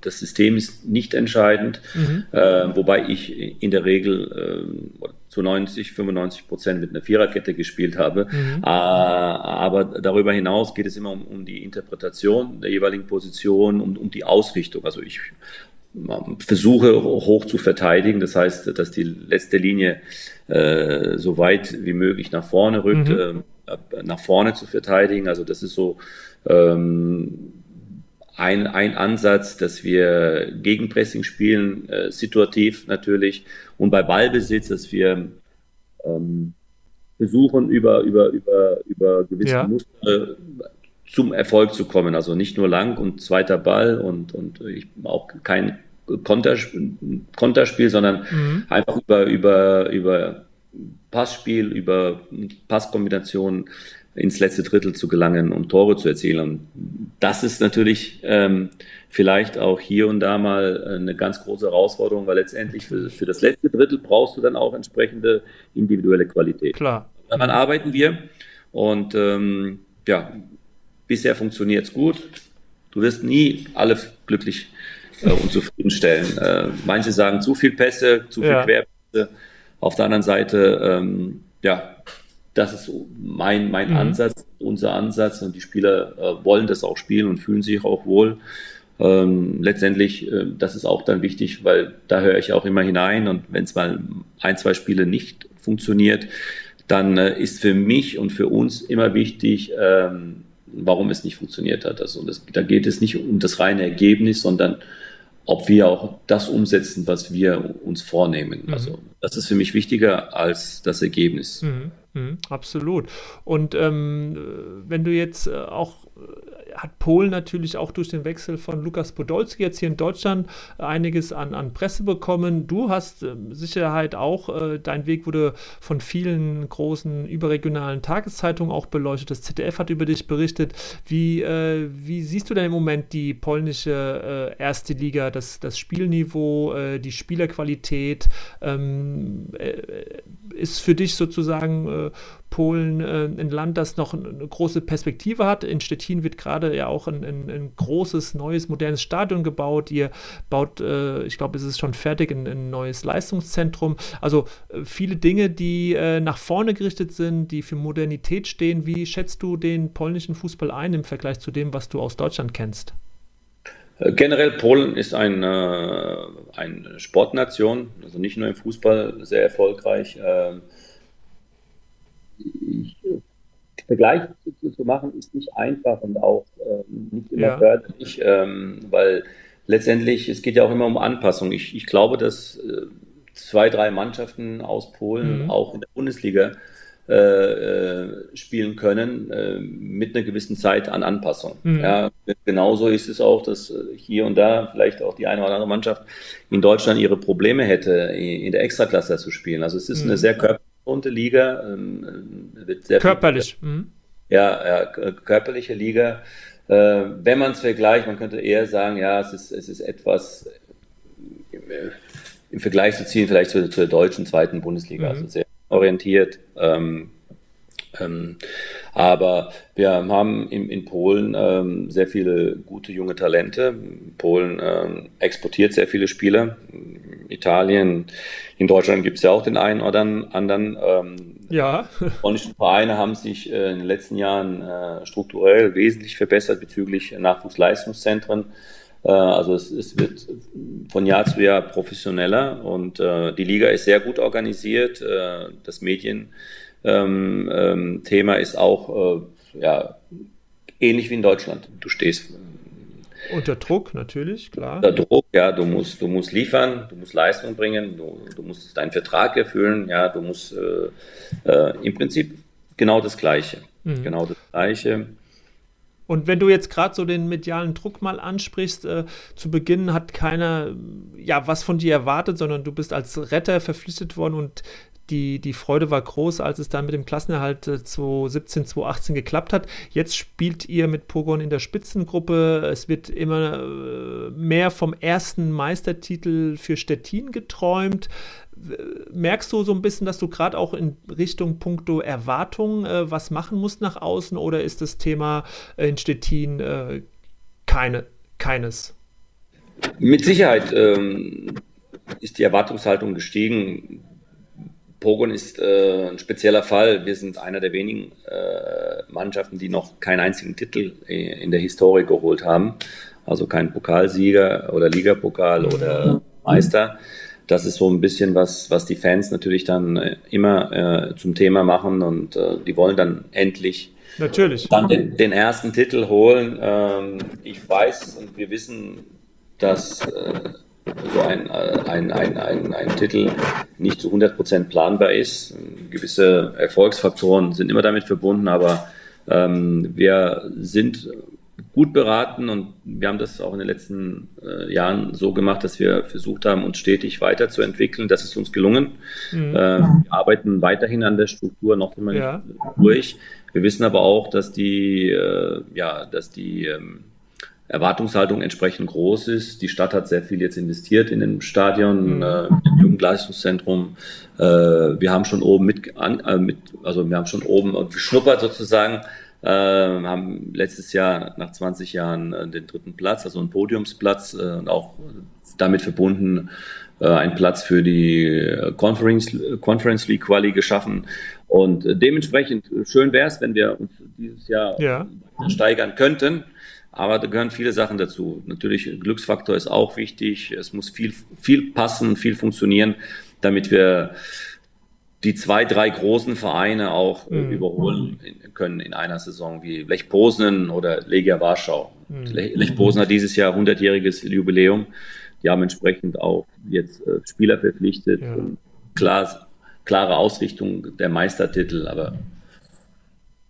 das System ist nicht entscheidend, mhm. äh, wobei ich in der Regel äh, zu 90, 95 Prozent mit einer Viererkette gespielt habe. Mhm. Aber darüber hinaus geht es immer um, um die Interpretation der jeweiligen Position, um, um die Ausrichtung. Also ich versuche hoch zu verteidigen. Das heißt, dass die letzte Linie äh, so weit wie möglich nach vorne rückt. Mhm. Äh, nach vorne zu verteidigen. Also das ist so ähm, ein, ein Ansatz, dass wir Gegenpressing spielen, äh, situativ natürlich, und bei Ballbesitz, dass wir ähm, versuchen, über, über, über, über gewisse ja. Muster zum Erfolg zu kommen. Also nicht nur lang und zweiter Ball und, und ich, auch kein Konterspiel, Konterspiel sondern mhm. einfach über, über, über Passspiel, über Passkombinationen ins letzte Drittel zu gelangen, um Tore zu erzielen. Und das ist natürlich ähm, vielleicht auch hier und da mal eine ganz große Herausforderung, weil letztendlich für, für das letzte Drittel brauchst du dann auch entsprechende individuelle Qualität. Klar. Daran arbeiten wir und ähm, ja, bisher funktioniert es gut. Du wirst nie alle glücklich äh, und zufriedenstellen. Äh, manche sagen zu viel Pässe, zu viel ja. Querpässe auf der anderen Seite, ähm, ja, das ist mein, mein mhm. Ansatz, unser Ansatz und die Spieler äh, wollen das auch spielen und fühlen sich auch wohl. Ähm, letztendlich, äh, das ist auch dann wichtig, weil da höre ich auch immer hinein und wenn es mal ein, zwei Spiele nicht funktioniert, dann äh, ist für mich und für uns immer wichtig, ähm, warum es nicht funktioniert hat. Also das, da geht es nicht um das reine Ergebnis, sondern ob wir auch das umsetzen, was wir uns vornehmen. Mhm. Also das ist für mich wichtiger als das Ergebnis. Mhm. Mhm. absolut. Und ähm, wenn du jetzt äh, auch hat Polen natürlich auch durch den Wechsel von Lukas Podolski jetzt hier in Deutschland einiges an, an Presse bekommen. Du hast äh, Sicherheit auch, äh, dein Weg wurde von vielen großen überregionalen Tageszeitungen auch beleuchtet. Das ZDF hat über dich berichtet. Wie, äh, wie siehst du denn im Moment die polnische äh, erste Liga, das, das Spielniveau, äh, die Spielerqualität? Ähm, äh, ist für dich sozusagen Polen äh, ein Land, das noch eine große Perspektive hat. In Stettin wird gerade ja auch ein, ein, ein, großes, neues, modernes Stadion gebaut. Ihr baut, äh, ich glaube, es ist schon fertig, ein, ein neues Leistungszentrum. Also äh, viele Dinge, die äh, nach vorne gerichtet sind, die für Modernität stehen. Wie schätzt du den polnischen Fußball ein im Vergleich zu dem, was du aus Deutschland kennst? Äh, generell Polen ist ein, äh, eine Sportnation, also nicht nur im Fußball sehr erfolgreich. Äh, ich, Vergleich zu, zu, machen ist nicht einfach und auch äh, nicht immer ja. förderlich, ähm, weil letztendlich, es geht ja auch immer um Anpassung. Ich, ich glaube, dass äh, zwei, drei Mannschaften aus Polen mhm. auch in der Bundesliga äh, äh spielen können äh, mit einer gewissen Zeit an Anpassung. Mhm. Ja, genauso ist es auch, dass äh, hier und da vielleicht auch die eine oder andere Mannschaft in Deutschland ihre Probleme hätte, in der Extraklasse zu spielen. Also es ist mhm. eine sehr körperliche betonte Liga. Ähm, wird sehr körperlich. Viel, mhm. ja, ja, körperliche Liga. Äh, wenn man es vergleicht, man könnte eher sagen, ja, es ist, es ist etwas im, im Vergleich zu ziehen, vielleicht zur, zur deutschen zweiten Bundesliga, mhm. also sehr orientiert. Ähm, ähm, aber wir haben in, in Polen ähm, sehr viele gute junge Talente. Polen ähm, exportiert sehr viele Spieler. Italien, in Deutschland gibt es ja auch den einen oder anderen. Ähm, ja. polnischen Vereine haben sich äh, in den letzten Jahren äh, strukturell wesentlich verbessert bezüglich Nachwuchsleistungszentren. Äh, also es, es, wird von Jahr zu Jahr professioneller und äh, die Liga ist sehr gut organisiert. Äh, das Medien ähm, ähm, Thema ist auch äh, ja, ähnlich wie in Deutschland. Du stehst unter Druck natürlich, klar. Unter Druck, ja, du musst, du musst liefern, du musst Leistung bringen, du, du musst deinen Vertrag erfüllen, ja, du musst äh, äh, im Prinzip genau das Gleiche. Mhm. Genau das Gleiche. Und wenn du jetzt gerade so den medialen Druck mal ansprichst, äh, zu Beginn hat keiner ja was von dir erwartet, sondern du bist als Retter verpflichtet worden und die, die Freude war groß, als es dann mit dem Klassenerhalt 2017, äh, 2018 geklappt hat. Jetzt spielt ihr mit Pogon in der Spitzengruppe. Es wird immer äh, mehr vom ersten Meistertitel für Stettin geträumt. Merkst du so ein bisschen, dass du gerade auch in Richtung puncto Erwartung äh, was machen musst nach außen oder ist das Thema äh, in Stettin äh, keine, keines? Mit Sicherheit ähm, ist die Erwartungshaltung gestiegen. Pogon ist äh, ein spezieller Fall. Wir sind einer der wenigen äh, Mannschaften, die noch keinen einzigen Titel in der Historie geholt haben. Also kein Pokalsieger oder Ligapokal oder Meister. Das ist so ein bisschen was, was die Fans natürlich dann äh, immer äh, zum Thema machen und äh, die wollen dann endlich Natürlich. dann den, den ersten Titel holen. Ähm, ich weiß und wir wissen, dass äh, so ein, äh, ein, ein, ein, ein Titel nicht zu 100% planbar ist. Gewisse Erfolgsfaktoren sind immer damit verbunden, aber ähm, wir sind gut beraten und wir haben das auch in den letzten äh, Jahren so gemacht, dass wir versucht haben, uns stetig weiterzuentwickeln. Das ist uns gelungen. Mhm. Äh, wir arbeiten weiterhin an der Struktur noch immer ja. nicht durch. Wir wissen aber auch, dass die, äh, ja, dass die ähm, Erwartungshaltung entsprechend groß ist. Die Stadt hat sehr viel jetzt investiert in dem Stadion, mhm. äh, im Jugendleistungszentrum. Äh, wir haben schon oben mit, an, äh, mit, also wir haben schon oben geschnuppert sozusagen. Äh, haben letztes Jahr nach 20 Jahren äh, den dritten Platz, also einen Podiumsplatz äh, und auch damit verbunden äh, einen Platz für die Conference, Conference League Quali geschaffen. Und äh, dementsprechend schön wäre es, wenn wir uns dieses Jahr ja. steigern könnten. Aber da gehören viele Sachen dazu. Natürlich, Glücksfaktor ist auch wichtig. Es muss viel, viel passen, viel funktionieren, damit wir die zwei, drei großen Vereine auch mhm. überholen können in einer Saison, wie Lech Poznan oder Legia Warschau. Mhm. Lech Poznan hat dieses Jahr 100-jähriges Jubiläum. Die haben entsprechend auch jetzt äh, Spieler verpflichtet. Ja. Klar, klare Ausrichtung der Meistertitel, aber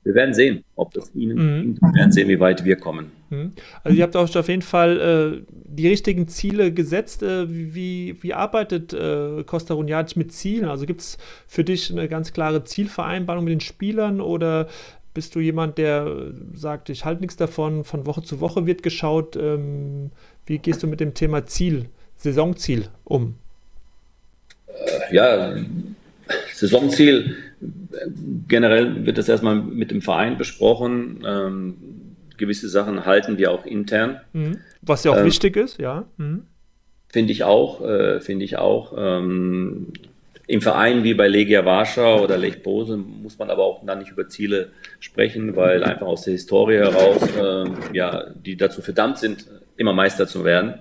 wir werden sehen, ob das Ihnen mhm. Wir werden sehen, wie weit wir kommen. Mhm. Also ihr habt auch auf jeden Fall äh, die richtigen Ziele gesetzt. Äh, wie, wie arbeitet äh, Costa Runjadic mit Zielen? Also gibt es für dich eine ganz klare Zielvereinbarung mit den Spielern oder bist du jemand, der sagt, ich halte nichts davon, von Woche zu Woche wird geschaut? Ähm, wie gehst du mit dem Thema Ziel, Saisonziel um? Äh, ja, Saisonziel generell wird das erstmal mit dem Verein besprochen. Ähm, gewisse Sachen halten wir auch intern. Mhm. Was ja auch ähm, wichtig ist, ja. Mhm. Finde ich auch, äh, finde ich auch. Ähm, Im Verein wie bei Legia Warschau oder Lech Bose muss man aber auch dann nicht über Ziele sprechen, weil einfach aus der Historie heraus, äh, ja, die dazu verdammt sind, immer Meister zu werden.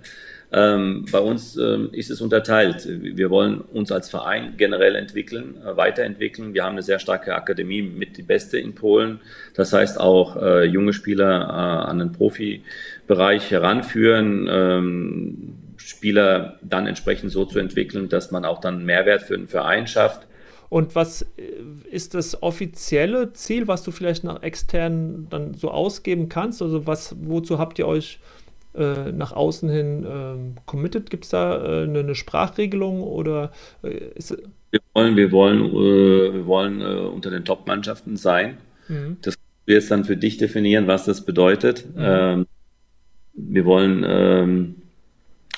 Ähm, bei uns ähm, ist es unterteilt. Wir wollen uns als Verein generell entwickeln, äh, weiterentwickeln. Wir haben eine sehr starke Akademie mit die beste in Polen. Das heißt auch äh, junge Spieler äh, an den Profibereich heranführen, ähm, Spieler dann entsprechend so zu entwickeln, dass man auch dann Mehrwert für den Verein schafft. Und was äh, ist das offizielle Ziel, was du vielleicht nach extern dann so ausgeben kannst? Also was, wozu habt ihr euch nach außen hin ähm, committed? Gibt es da äh, eine, eine, Sprachregelung oder äh, ist wir wollen, wir wollen, äh, wir wollen äh, unter den Top-Mannschaften sein. Mhm. Das wir jetzt dann für dich definieren, was das bedeutet. Mhm. Ähm, wir wollen ähm,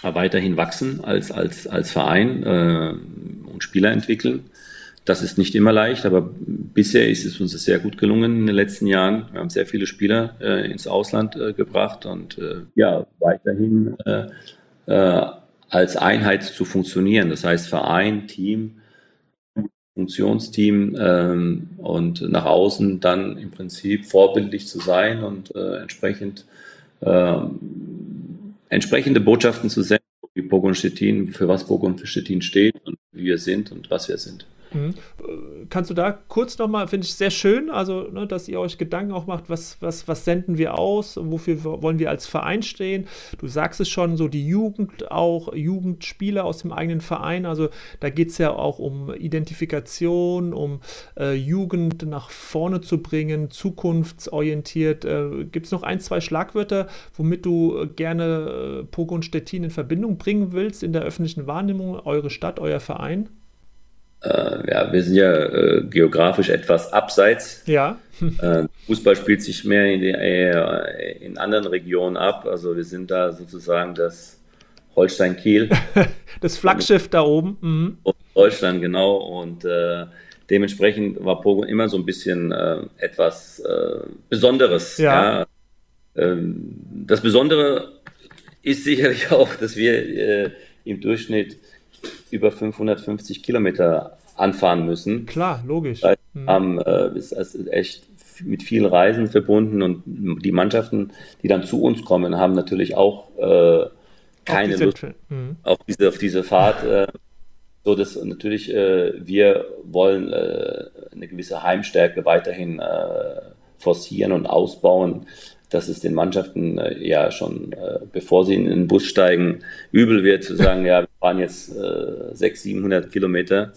weiterhin wachsen als, als, als Verein äh, und Spieler entwickeln. Das ist nicht immer leicht, aber bisher ist es uns sehr gut gelungen in den letzten Jahren. Wir haben sehr viele Spieler äh, ins Ausland äh, gebracht und äh, ja, weiterhin äh, äh, als Einheit zu funktionieren. Das heißt Verein, Team, Funktionsteam ähm, und nach außen dann im Prinzip vorbildlich zu sein und äh, entsprechend ähm, entsprechende Botschaften zu senden, wie Pogon Stettin, für was Pogon Stettin steht und wie wir sind und was wir sind. Mhm. kannst du da kurz nochmal, finde ich sehr schön, also ne, dass ihr euch Gedanken auch macht, was, was, was senden wir aus, wofür wollen wir als Verein stehen. Du sagst es schon, so die Jugend auch, Jugendspieler aus dem eigenen Verein, also da geht es ja auch um Identifikation, um äh, Jugend nach vorne zu bringen, zukunftsorientiert. Äh, Gibt es noch ein, zwei Schlagwörter, womit du äh, gerne äh, Pogo und Stettin in Verbindung bringen willst in der öffentlichen Wahrnehmung, eure Stadt, euer Verein? Äh, ja, wir sind ja äh, geografisch etwas abseits. Ja. äh, Fußball spielt sich mehr in, die, äh, in, anderen Regionen ab. Also wir sind da sozusagen das Holstein-Kiel. das Flaggschiff da oben. Mhm. Deutschland, genau. Und äh, dementsprechend war Pogo immer so ein bisschen äh, etwas Besonderes. Ja. ja. Ähm, das Besondere ist sicherlich auch, dass wir im Durchschnitt über 550 Kilometer anfahren müssen. Klar, logisch. Das mhm. äh, ist, ist echt mit vielen Reisen verbunden und die Mannschaften, die dann zu uns kommen, haben natürlich auch äh, keine auf Lust mhm. auf, diese, auf diese Fahrt. Äh, so dass natürlich äh, wir wollen äh, eine gewisse Heimstärke weiterhin äh, forcieren und ausbauen dass es den Mannschaften äh, ja schon, äh, bevor sie in den Bus steigen, übel wird, zu sagen, ja, wir fahren jetzt äh, 600, 700 Kilometer,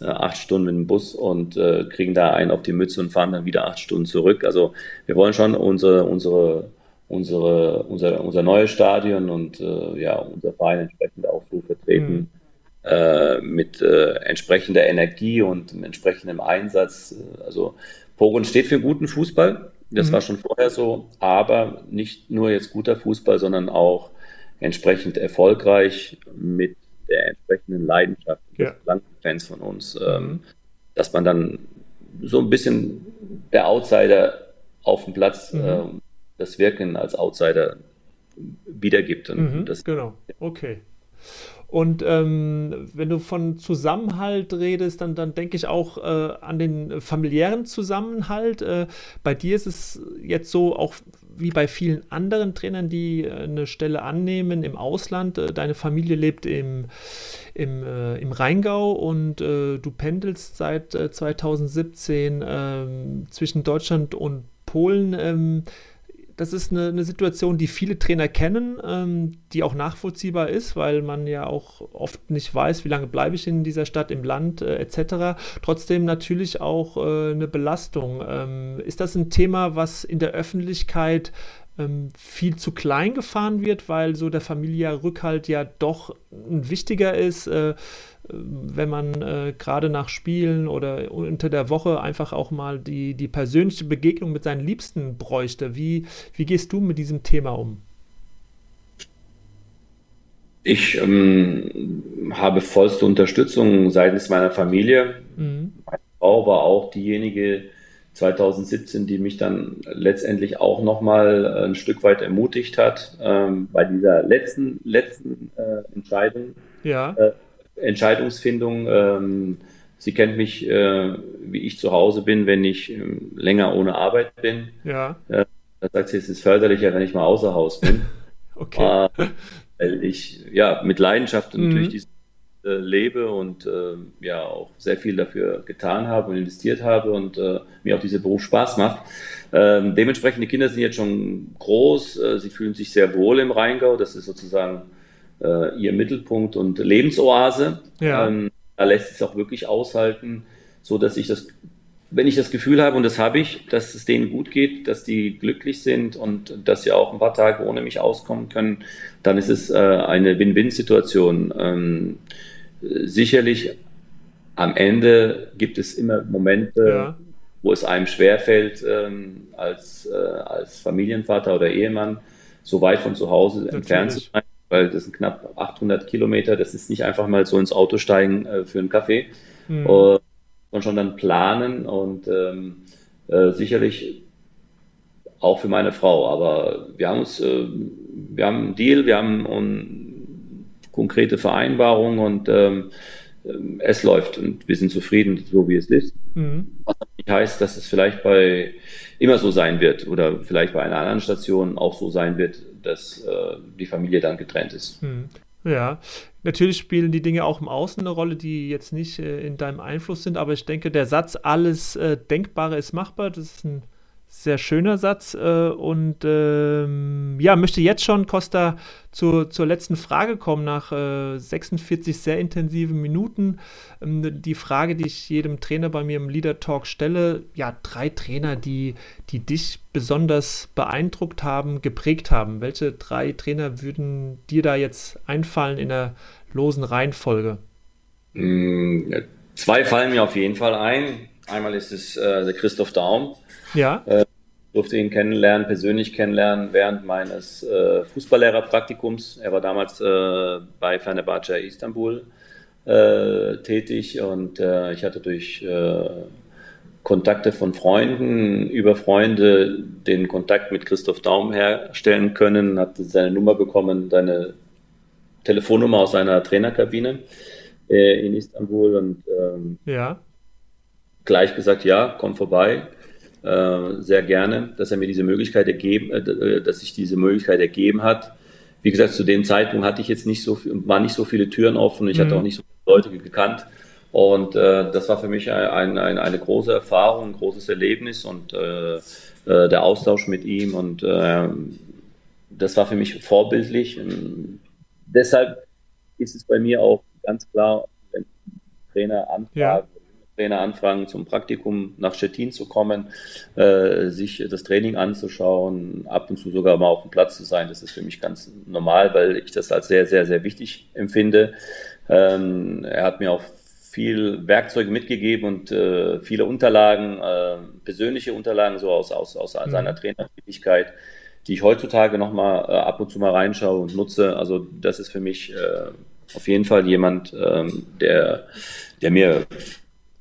äh, acht Stunden mit dem Bus und äh, kriegen da einen auf die Mütze und fahren dann wieder acht Stunden zurück. Also wir wollen schon unsere, unsere, unsere, unser, unser neues Stadion und äh, ja, unser Verein entsprechend auch so vertreten. Mhm. Äh, mit entsprechender Energie und entsprechendem Einsatz. Also Pogon steht für guten Fußball. Das mhm. war schon vorher so, aber nicht nur jetzt guter Fußball, sondern auch entsprechend erfolgreich mit der entsprechenden Leidenschaft ja. des Fans von uns, ähm, mhm. dass man dann so ein bisschen der Outsider auf dem Platz mhm. äh, das Wirken als Outsider wiedergibt. Und mhm, das, genau, okay. Und ähm, wenn du von Zusammenhalt redest, dann, dann denke ich auch äh, an den familiären Zusammenhalt. Äh, bei dir ist es jetzt so, auch wie bei vielen anderen Trainern, die äh, eine Stelle annehmen im Ausland. Äh, deine Familie lebt im, im, äh, im Rheingau und äh, du pendelst seit 2017 ähm, zwischen Deutschland und Polen. Ähm, das ist eine, eine, Situation, die viele Trainer kennen, ähm, die auch nachvollziehbar ist, weil man ja auch oft nicht weiß, wie lange bleibe ich in dieser Stadt, im Land äh, etc. Trotzdem natürlich auch äh, eine Belastung. Ähm, ist das ein Thema, was in der Öffentlichkeit ähm, viel zu klein gefahren wird, weil so der familiäre Rückhalt ja doch ein wichtiger ist? Äh, wenn man äh, gerade nach Spielen oder unter der Woche einfach auch mal die, die persönliche Begegnung mit seinen Liebsten bräuchte. Wie, wie gehst du mit diesem Thema um? Ich ähm, habe vollste Unterstützung seitens meiner Familie. Mhm. Meine Frau war auch diejenige 2017, die mich dann letztendlich auch nochmal ein Stück weit ermutigt hat ähm, bei dieser letzten, letzten äh, Entscheidung. Ja. Äh, Entscheidungsfindung. Ähm, sie kennt mich, äh, wie ich zu Hause bin, wenn ich äh, länger ohne Arbeit bin. Ja. Äh, da sagt sie, es ist förderlicher, wenn ich mal außer Haus bin. okay. Äh, weil ich ja mit Leidenschaft mhm. natürlich diese äh, lebe und äh, ja auch sehr viel dafür getan habe und investiert habe und mir auch dieser Beruf Spaß macht. Ähm, dementsprechend, die Kinder sind jetzt schon groß, sie fühlen sich sehr wohl im Rheingau. Das ist sozusagen äh, ihr Mittelpunkt und Lebensoase. Ja. Ähm, da lässt es auch wirklich aushalten, so dass ich das, wenn ich das Gefühl habe, und das habe ich, dass es denen gut geht, dass die glücklich sind und dass sie auch ein paar Tage ohne mich auskommen können, dann ist es äh, eine Win-Win-Situation. Ähm, sicherlich am Ende gibt es immer Momente, ja. wo es einem schwerfällt, ähm, als, äh, als Familienvater oder Ehemann so weit von zu Hause Natürlich. entfernt zu sein weil das sind knapp 800 Kilometer. Das ist nicht einfach mal so ins Auto steigen äh, für einen Kaffee, mhm. äh, sondern schon dann planen und ähm, äh, sicherlich auch für meine Frau. Aber wir haben uns, äh, wir haben einen Deal, wir haben um, konkrete Vereinbarungen und ähm, es läuft und wir sind zufrieden, so wie es ist. Mhm. Was nicht heißt, dass es vielleicht bei immer so sein wird oder vielleicht bei einer anderen Station auch so sein wird, dass äh, die Familie dann getrennt ist. Mhm. Ja, Natürlich spielen die Dinge auch im Außen eine Rolle, die jetzt nicht äh, in deinem Einfluss sind, aber ich denke, der Satz, alles äh, Denkbare ist machbar, das ist ein sehr schöner Satz. Äh, und ähm, ja, möchte jetzt schon, Costa, zur, zur letzten Frage kommen, nach äh, 46 sehr intensiven Minuten. Ähm, die Frage, die ich jedem Trainer bei mir im Leader Talk stelle: Ja, drei Trainer, die, die dich besonders beeindruckt haben, geprägt haben. Welche drei Trainer würden dir da jetzt einfallen in der losen Reihenfolge? Mm, zwei fallen mir auf jeden Fall ein. Einmal ist es äh, der Christoph Daum ja. Äh, durfte ihn kennenlernen, persönlich kennenlernen während meines äh, Fußballlehrerpraktikums. Er war damals äh, bei Fenerbahce Istanbul äh, tätig und äh, ich hatte durch äh, Kontakte von Freunden über Freunde den Kontakt mit Christoph Daum herstellen können, hatte seine Nummer bekommen, seine Telefonnummer aus seiner Trainerkabine äh, in Istanbul und ähm, ja. gleich gesagt, ja, komm vorbei. Äh, sehr gerne, dass er mir diese Möglichkeit ergeben, äh, äh, dass sich diese Möglichkeit ergeben hat. Wie gesagt, zu dem Zeitpunkt hatte ich jetzt nicht so, waren nicht so viele Türen offen, ich mhm. hatte auch nicht so viele Leute gekannt. Und äh, das war für mich ein, ein, eine große Erfahrung, ein großes Erlebnis und äh, der Austausch mit ihm. Und äh, das war für mich vorbildlich. Und deshalb ist es bei mir auch ganz klar, wenn Trainer anfragen, ja. Trainer anfragen, zum Praktikum nach Stettin zu kommen, äh, sich das Training anzuschauen, ab und zu sogar mal auf dem Platz zu sein. Das ist für mich ganz normal, weil ich das als sehr, sehr, sehr wichtig empfinde. Ähm, er hat mir auch viel Werkzeuge mitgegeben und äh, viele Unterlagen, äh, persönliche Unterlagen so aus, aus, aus mhm. seiner Trainertätigkeit, die ich heutzutage nochmal äh, ab und zu mal reinschaue und nutze. Also das ist für mich äh, auf jeden Fall jemand, ähm, der, der mir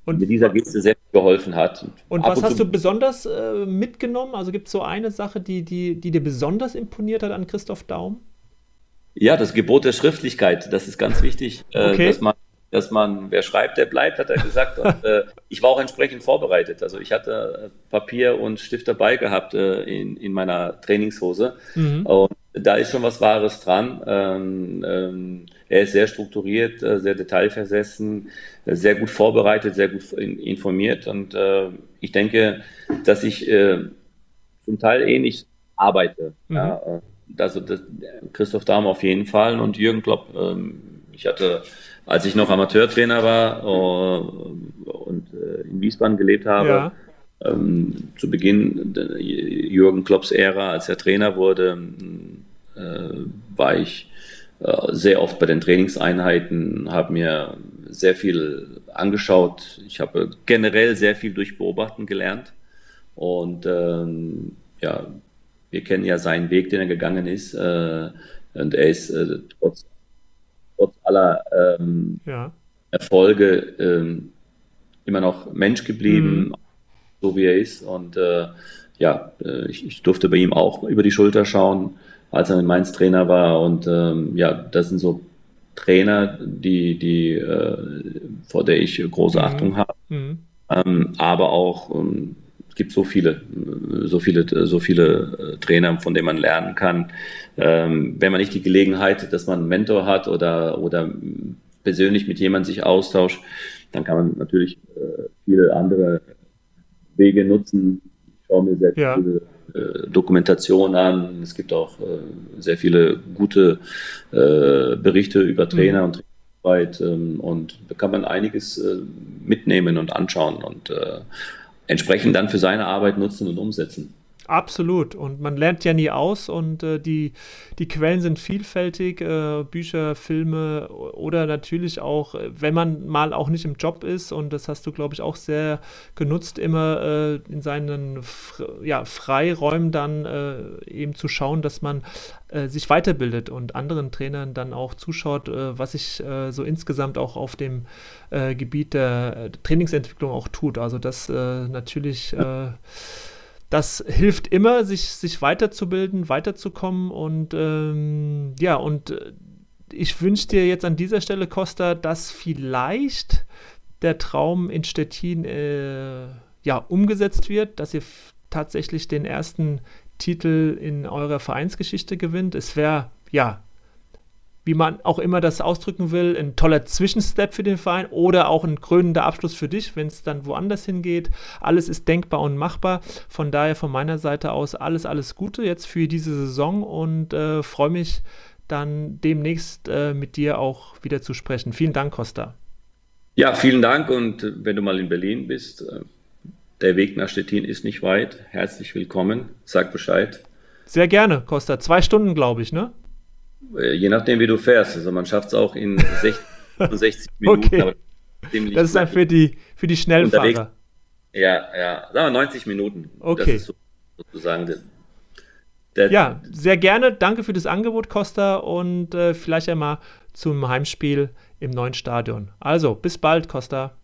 und mit dieser Geste sehr geholfen hat. Und Ab was und hast du besonders äh, mitgenommen? Also gibt es so eine Sache, die, die, die dir besonders imponiert hat an Christoph Daum? Ja, das Gebot der Schriftlichkeit, das ist ganz wichtig, äh, okay. dass man dass man, wer schreibt, der bleibt, hat er gesagt. Und, äh, ich war auch entsprechend vorbereitet. Also ich hatte Papier und Stift dabei gehabt äh, in, in meiner Trainingshose. Mhm. Und da ist schon was Wahres dran. Ähm, ähm, er ist sehr strukturiert, äh, sehr detailversessen, äh, sehr gut vorbereitet, sehr gut informiert. Und äh, ich denke, dass ich äh, zum Teil ähnlich arbeite. Mhm. Ja, äh, also das, Christoph Dahm auf jeden Fall und Jürgen Klopp. Ähm, ich hatte, als ich noch Amateurtrainer war uh, und in Wiesbaden gelebt habe, ja. ähm, zu Beginn Jürgen Klopps Ära, als er Trainer wurde, äh, war ich äh, sehr oft bei den Trainingseinheiten, habe mir sehr viel angeschaut. Ich habe generell sehr viel durch Beobachten gelernt. Und ähm, ja, wir kennen ja seinen Weg, den er gegangen ist. Äh, und er ist äh, trotz, trotz aller ähm, ja. Erfolge ähm, immer noch Mensch geblieben, mhm. so wie er ist. Und äh, ja, äh, ich, ich, durfte bei ihm auch über die Schulter schauen als er in Mainz Trainer war. Und ähm, ja, das sind so Trainer, die, die äh, vor der ich große mhm. Achtung habe. Mhm. Ähm, aber auch ähm, gibt so viele, so viele, so viele äh, Trainer, von denen man lernen kann. Ähm, wenn man nicht die Gelegenheit, dass man einen Mentor hat oder, oder persönlich mit jemandem sich austauscht, dann kann man natürlich äh, viele andere Wege nutzen. Ich schaue mir sehr ja. viele äh, Dokumentation an. Es gibt auch äh, sehr viele gute äh, Berichte über mhm. Trainer mhm. und Trainerarbeit ähm, und da kann man einiges äh, mitnehmen und anschauen und entsprechend dann für seine Arbeit nutzen und umsetzen. Absolut. Und man lernt ja nie aus und äh, die, die Quellen sind vielfältig, äh, Bücher, Filme oder natürlich auch, äh, wenn man mal auch nicht im Job ist und das hast du, glaube ich, auch sehr genutzt, immer äh, in seinen ja, Freiräumen dann äh, eben zu schauen, dass man äh, sich weiterbildet und anderen Trainern dann auch zuschaut, was sich so insgesamt auch auf dem Gebiet der Trainingsentwicklung auch tut. Also das natürlich das hilft immer, sich, sich weiterzubilden, weiterzukommen und ähm, ja, und äh, ich wünsche dir jetzt an dieser Stelle, Costa, dass vielleicht der Traum in Stettin äh, ja, umgesetzt wird, dass ihr tatsächlich den ersten Titel in eurer Vereinsgeschichte gewinnt. Es wäre, ja, wie man auch immer das ausdrücken will, ein toller Zwischenstep für den Verein oder auch ein krönender Abschluss für dich, wenn es dann woanders hingeht. Alles ist denkbar und machbar. Von daher von meiner Seite aus alles, alles Gute jetzt für diese Saison und äh, freue mich dann demnächst äh, mit dir auch wieder zu sprechen. Vielen Dank, Costa. Ja, vielen Dank und wenn du mal in Berlin bist, äh, der Weg nach Stettin ist nicht weit. Herzlich willkommen. Sag Bescheid. Sehr gerne, Costa. Zwei Stunden, glaube ich, ne? Äh, je nachdem, wie du fährst. Also man schafft es auch in 60, 60 Minuten. okay. das ist dann für die, für die Schnellfahrer. Unterwegs. Ja, ja. Sagen wir 90 Minuten. Okay. Das ist so, sozusagen der, der, ja, sehr gerne. Danke für das Angebot, Costa. Und äh, vielleicht einmal zum Heimspiel im neuen Stadion. Also, bis bald, Costa.